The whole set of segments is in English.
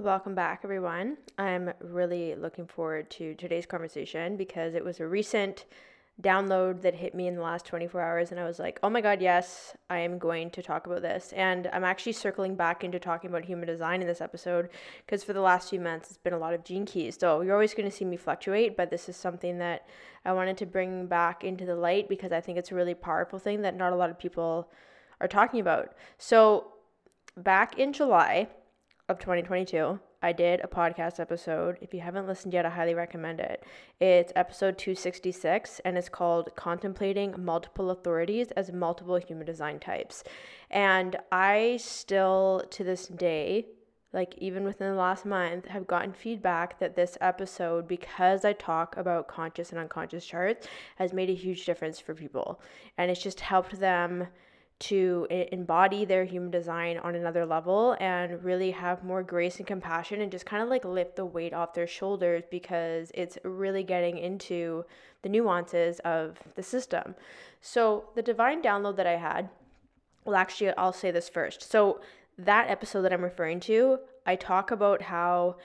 Welcome back, everyone. I'm really looking forward to today's conversation because it was a recent download that hit me in the last 24 hours, and I was like, oh my god, yes, I am going to talk about this. And I'm actually circling back into talking about human design in this episode because for the last few months, it's been a lot of gene keys. So you're always going to see me fluctuate, but this is something that I wanted to bring back into the light because I think it's a really powerful thing that not a lot of people are talking about. So back in July, of 2022, I did a podcast episode. If you haven't listened yet, I highly recommend it. It's episode 266 and it's called Contemplating Multiple Authorities as Multiple Human Design Types. And I still, to this day, like even within the last month, have gotten feedback that this episode, because I talk about conscious and unconscious charts, has made a huge difference for people. And it's just helped them to embody their human design on another level and really have more grace and compassion and just kind of like lift the weight off their shoulders because it's really getting into the nuances of the system. So, the divine download that I had, well, actually, I'll say this first. So, that episode that I'm referring to, I talk about how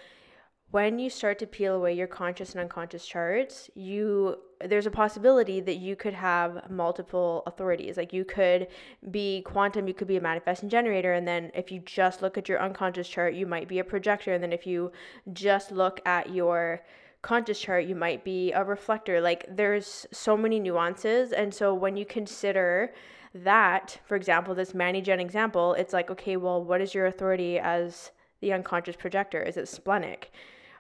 when you start to peel away your conscious and unconscious charts, you there's a possibility that you could have multiple authorities. Like you could be quantum, you could be a manifesting generator, and then if you just look at your unconscious chart, you might be a projector, and then if you just look at your conscious chart, you might be a reflector. Like there's so many nuances, and so when you consider that, for example, this Manny Gen example, it's like, okay, well, what is your authority as the unconscious projector? Is it splenic?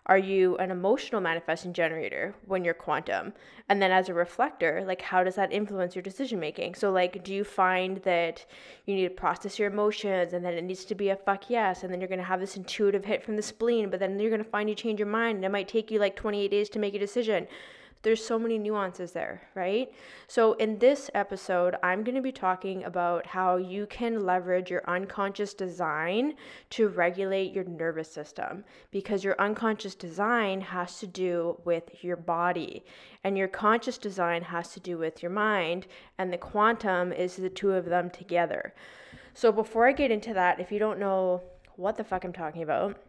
Are you an emotional manifesting generator when you're quantum? And then as a reflector, like how does that influence your decision making? So like do you find that you need to process your emotions and then it needs to be a fuck yes and then you're going to have this intuitive hit from the spleen, but then you're going to find you change your mind and it might take you like 28 days to make a decision there's so many nuances there, right? So, in this episode, I'm going to be talking about how you can leverage your unconscious design to regulate your nervous system because your unconscious design has to do with your body, and your conscious design has to do with your mind, and the quantum is the two of them together. So, before I get into that, if you don't know what the fuck I'm talking about,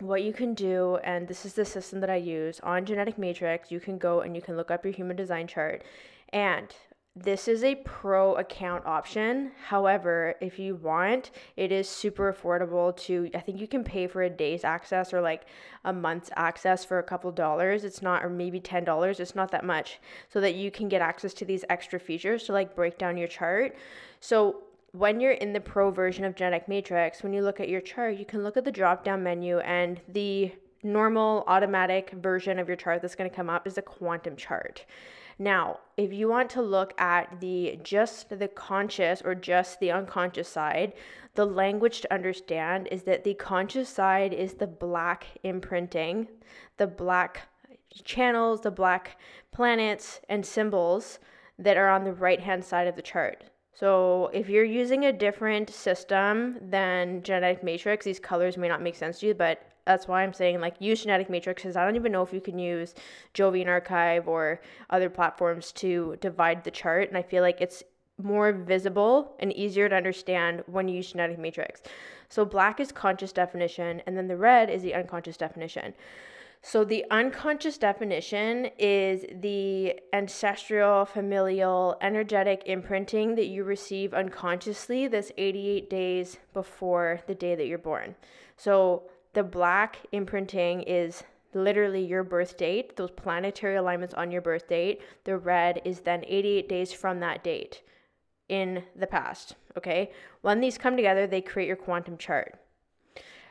what you can do, and this is the system that I use on Genetic Matrix, you can go and you can look up your human design chart. And this is a pro account option. However, if you want, it is super affordable to I think you can pay for a day's access or like a month's access for a couple dollars. It's not or maybe $10. It's not that much so that you can get access to these extra features to like break down your chart. So when you're in the pro version of Genetic Matrix, when you look at your chart, you can look at the drop down menu and the normal automatic version of your chart that's going to come up is a quantum chart. Now, if you want to look at the just the conscious or just the unconscious side, the language to understand is that the conscious side is the black imprinting, the black channels, the black planets and symbols that are on the right hand side of the chart. So if you're using a different system than genetic matrix, these colors may not make sense to you, but that's why I'm saying like use genetic matrix because I don't even know if you can use Jovian Archive or other platforms to divide the chart. And I feel like it's more visible and easier to understand when you use genetic matrix. So black is conscious definition, and then the red is the unconscious definition. So, the unconscious definition is the ancestral, familial, energetic imprinting that you receive unconsciously this 88 days before the day that you're born. So, the black imprinting is literally your birth date, those planetary alignments on your birth date. The red is then 88 days from that date in the past. Okay. When these come together, they create your quantum chart.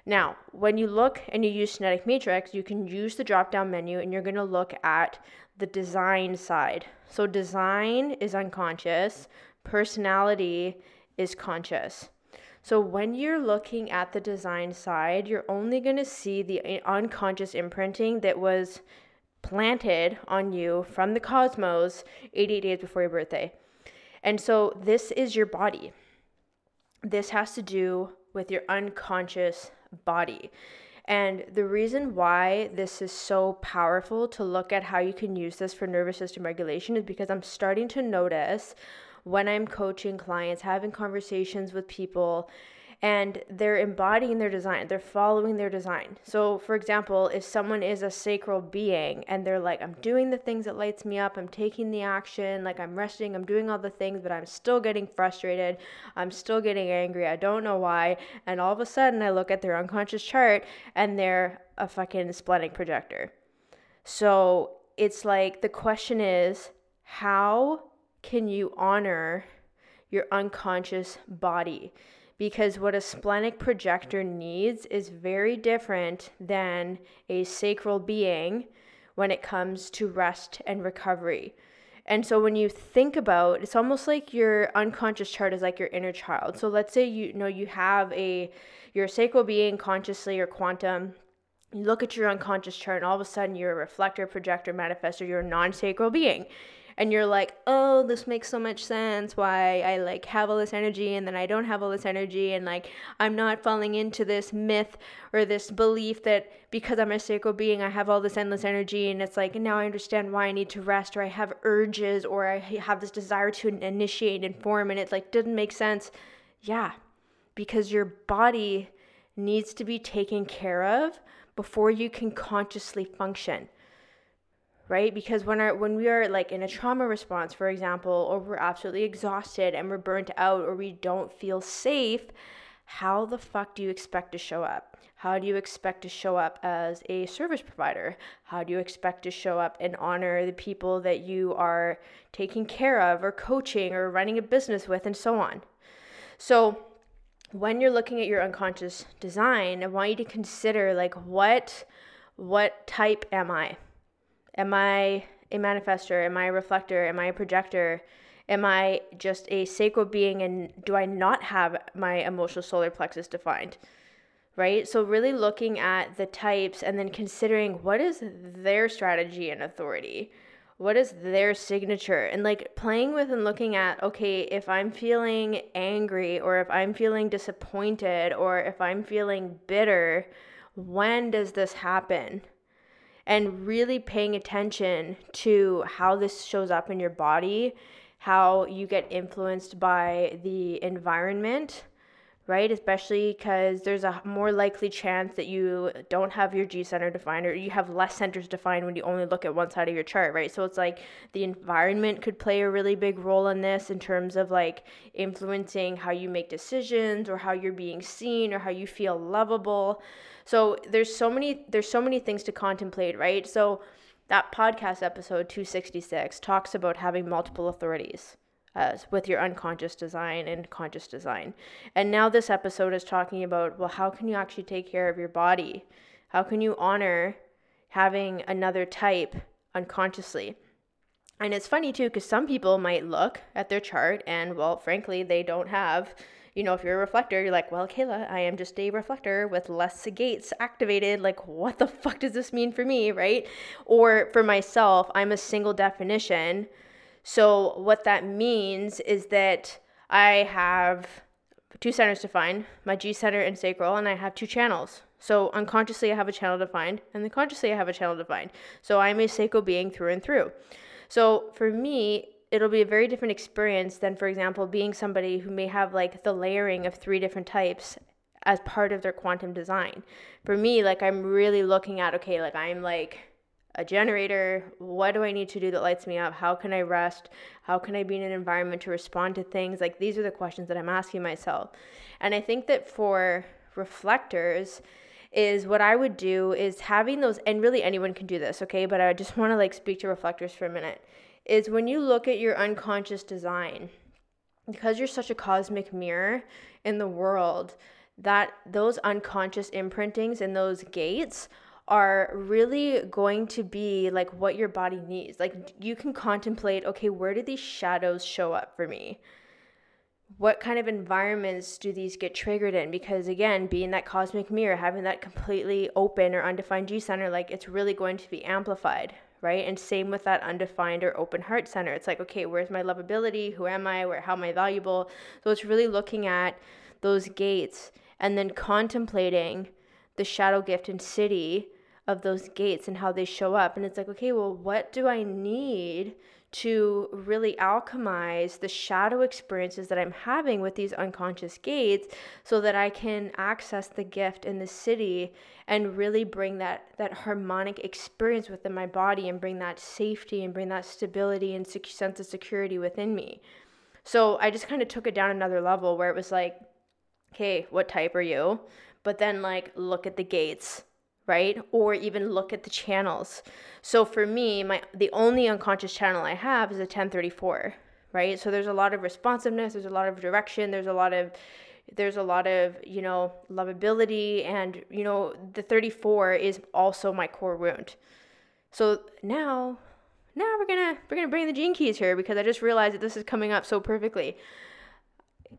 Now, when you look and you use Genetic Matrix, you can use the drop down menu and you're going to look at the design side. So, design is unconscious, personality is conscious. So when you're looking at the design side, you're only going to see the unconscious imprinting that was planted on you from the cosmos 88 days before your birthday. And so this is your body. This has to do with your unconscious body. And the reason why this is so powerful to look at how you can use this for nervous system regulation is because I'm starting to notice when I'm coaching clients, having conversations with people, and they're embodying their design, they're following their design. So, for example, if someone is a sacral being and they're like, I'm doing the things that lights me up, I'm taking the action, like I'm resting, I'm doing all the things, but I'm still getting frustrated, I'm still getting angry, I don't know why. And all of a sudden, I look at their unconscious chart and they're a fucking splenic projector. So, it's like the question is, how can you honor your unconscious body? Because what a splenic projector needs is very different than a sacral being when it comes to rest and recovery. And so when you think about it's almost like your unconscious chart is like your inner child. So let's say you, you know you have a your sacral being consciously or quantum you look at your unconscious chart and all of a sudden you're a reflector projector manifestor you're a non-sacral being and you're like, oh, this makes so much sense why I like have all this energy and then I don't have all this energy and like I'm not falling into this myth or this belief that because I'm a sacral being I have all this endless energy and it's like now I understand why I need to rest or I have urges or I have this desire to initiate and form and it like didn't make sense. Yeah, because your body needs to be taken care of before you can consciously function right? Because when our when we are like in a trauma response for example or we're absolutely exhausted and we're burnt out or we don't feel safe how the fuck do you expect to show up? How do you expect to show up as a service provider? How do you expect to show up and honor the people that you are taking care of or coaching or running a business with and so on? So when you're looking at your unconscious design i want you to consider like what what type am i Am I a manifester? Am I a reflector? Am I a projector? Am I just a sacral being and do I not have my emotional solar plexus defined? Right? So, really looking at the types and then considering what is their strategy and authority? What is their signature? And like playing with and looking at, okay, if I'm feeling angry or if I'm feeling disappointed or if I'm feeling bitter, when does this happen? And really paying attention to how this shows up in your body, how you get influenced by the environment, right? Especially because there's a more likely chance that you don't have your G center defined or you have less centers defined when you only look at one side of your chart, right? So it's like the environment could play a really big role in this in terms of like influencing how you make decisions or how you're being seen or how you feel lovable. So there's so many there's so many things to contemplate, right? So that podcast episode 266 talks about having multiple authorities uh, with your unconscious design and conscious design. And now this episode is talking about well, how can you actually take care of your body? How can you honor having another type unconsciously? And it's funny too, because some people might look at their chart and, well, frankly, they don't have you know, if you're a reflector, you're like, well, Kehla, I am just a reflector with less gates activated. Like, what the fuck does this mean for me, right? Or for myself, I'm a single definition. So, what that means is that I have two centers defined my G center and sacral, and I have two channels. So, unconsciously, I have a channel defined, and then consciously, I have a channel defined. So, I'm a sacral being through and through. So, for me, it'll be a very different experience than, for example, being somebody who may have like the layering of three different types as part of their quantum design. For me, like I'm really looking at, okay, like I'm like a generator. What do I need to do that lights me up? How can I rest? How can I be in an environment to respond to things? Like these are the questions that I'm asking myself. And I think that for reflectors, is what I would do is having those, and really anyone can do this, okay? But I just want to like speak to reflectors for a minute is when you look at your unconscious design, because you're such a cosmic mirror in the world, that those unconscious imprintings and those gates are really going to be like what your body needs. Like you can contemplate, okay, where do these shadows show up for me? what kind of environments do these get triggered in? Because again, being that cosmic mirror, having that completely open or undefined G center, like it's really going to be amplified, right? And same with that undefined or open heart center. It's like, okay, where's my lovability? Who am I? Where how am I valuable? So it's really looking at those gates and then contemplating the shadow gift and siddhi of those gates and how they show up. And it's like, okay, well, what do I need to really alchemize the shadow experiences that I'm having with these unconscious gates so that I can access the gift in the siddhi and really bring that that harmonic experience within my body and bring that safety and bring that stability and sec- sense of security within me. So I just kind of took it down another level where it was like, okay, what type are you? But then like look at the gates right? Or even look at the channels. So for me, my the only unconscious channel I have is a 1034, right? So there's a lot of responsiveness, there's a lot of direction, there's a lot of there's a lot of, you know, lovability and you know, the 34 is also my core wound. So now now we're to we're to bring the gene keys here because I just realized that this is coming up so perfectly.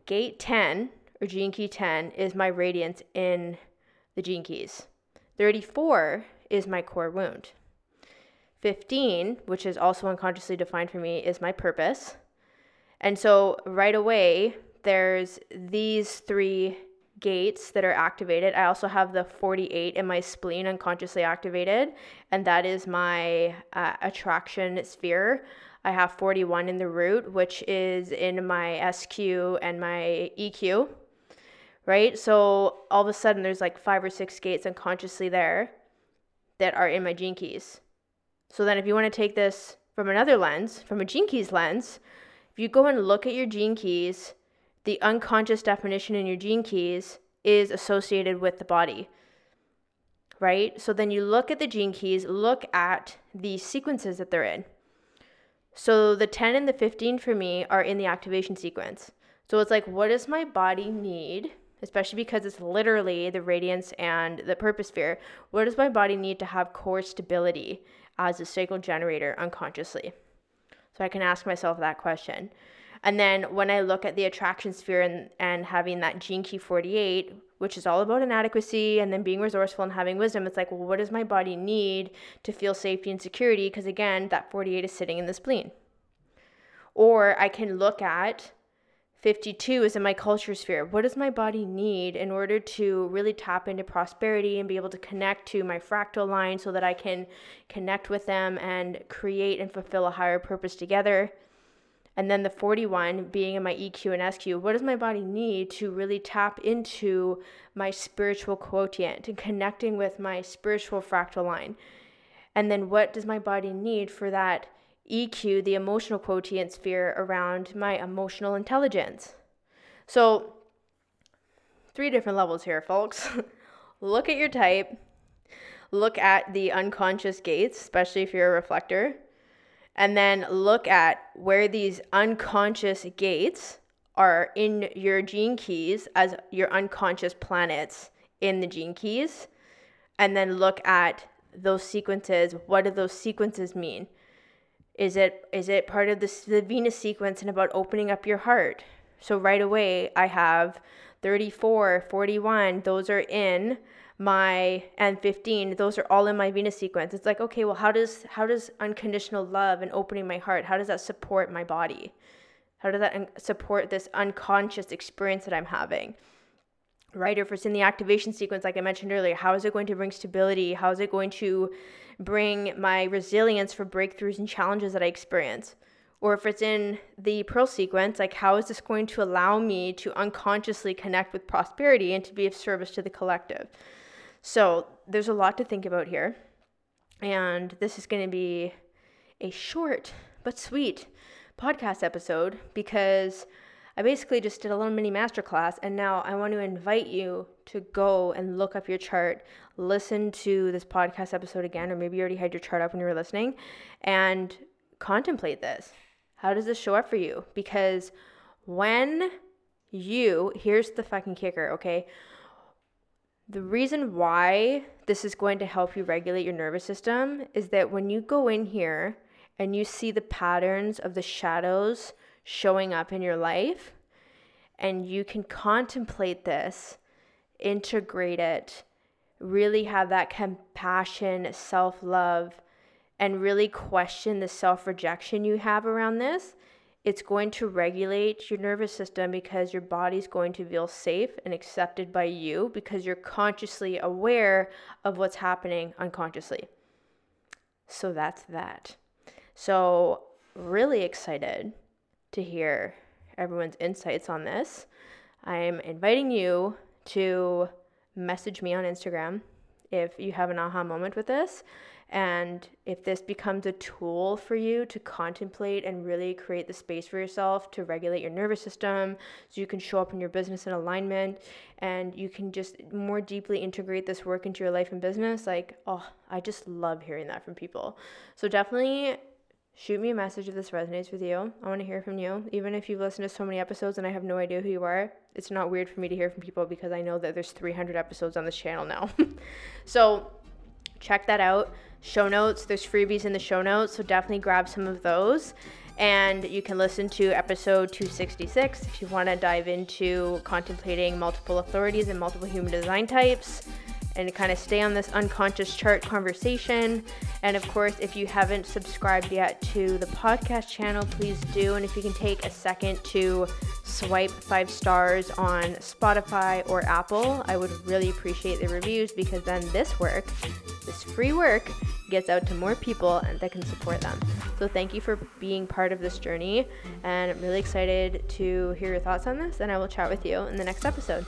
Gate 10 or gene key 10 is my radiance in the gene keys. 34 is my core wound. 15, which is also unconsciously defined for me, is my purpose. And so right away, there's these three gates that are activated. I also have the 48 in my spleen unconsciously activated, and that is my uh, attraction sphere. I have 41 in the root, which is in my SQ and my EQ right? So all of a sudden there's like five or six gates unconsciously there that are in my gene keys. So then if you want to take this from another lens, from a gene keys lens, if you go and look at your gene keys, the unconscious definition in your gene keys is associated with the body. Right? So then you look at the gene keys, look at the sequences that they're in. So the 10 and the 15 for me are in the activation sequence. So it's like, what does my body need especially because it's literally the radiance and the purpose sphere. What does my body need to have core stability as a sacral generator unconsciously? So I can ask myself that question. And then when I look at the attraction sphere and, and having that gene key 48, which is all about inadequacy and then being resourceful and having wisdom, it's like, well, what does my body need to feel safety and security? Because again, that 48 is sitting in the spleen. Or I can look at 52 is in my culture sphere. What does my body need in order to really tap into prosperity and be able to connect to my fractal line so that I can connect with them and create and fulfill a higher purpose together? And then the 41 being in my EQ and SQ, what does my body need to really tap into my spiritual quotient and connecting with my spiritual fractal line? And then what does my body need for that EQ, the emotional quotient sphere, around my emotional intelligence. So, three different levels here, folks. look at your type, look at the unconscious gates, especially if you're a reflector, and then look at where these unconscious gates are in your gene keys as your unconscious planets in the gene keys, and then look at those sequences. What do those sequences mean? Is it is it part of the Venus sequence and about opening up your heart? So right away I have 34, 41, those are in my and 15 those are all in my venus sequence. It's like okay well how does how does unconditional love and opening my heart how does that support my body? How does that support this unconscious experience that i'm having right? If it's in the activation sequence, like I mentioned earlier, how is it going to bring stability? How is it going to bring my resilience for breakthroughs and challenges that I experience? Or if it's in the pearl sequence, like how is this going to allow me to unconsciously connect with prosperity and to be of service to the collective? So there's a lot to think about here. And this is going to be a short but sweet podcast episode because I basically just did a little mini masterclass, and now I want to invite you to go and look up your chart, listen to this podcast episode again, or maybe you already had your chart up when you were listening, and contemplate this. How does this show up for you? Because when you, here's the fucking kicker, okay? The reason why this is going to help you regulate your nervous system is that when you go in here and you see the patterns of the shadows showing up in your life and you can contemplate this, integrate it, really have that compassion, self love, and really question the self rejection you have around this, it's going to regulate your nervous system because your body's going to feel safe and accepted by you because you're consciously aware of what's happening unconsciously. So that's that. So, really excited to hear everyone's insights on this. I'm inviting you to message me on Instagram if you have an aha moment with this. And if this becomes a tool for you to contemplate and really create the space for yourself to regulate your nervous system so you can show up in your business in alignment and you can just more deeply integrate this work into your life and business, like, oh, I just love hearing that from people. So definitely shoot me a message if this resonates with you. I want to hear from you. Even if you've listened to so many episodes and I have no idea who you are, it's not weird for me to hear from people because I know that there's 300 episodes on this channel now. so check that out show notes. There's freebies in the show notes, so definitely grab some of those. And you can listen to episode 266 if you want to dive into contemplating multiple authorities and multiple human design types and kind of stay on this unconscious chart conversation. And of course, if you haven't subscribed yet to the podcast channel, please do. And if you can take a second to swipe five stars on Spotify or Apple, I would really appreciate the reviews because then this work, this free work, gets out to more people that can support them. So thank you for being part of this journey. And I'm really excited to hear your thoughts on this. And I will chat with you in the next episode.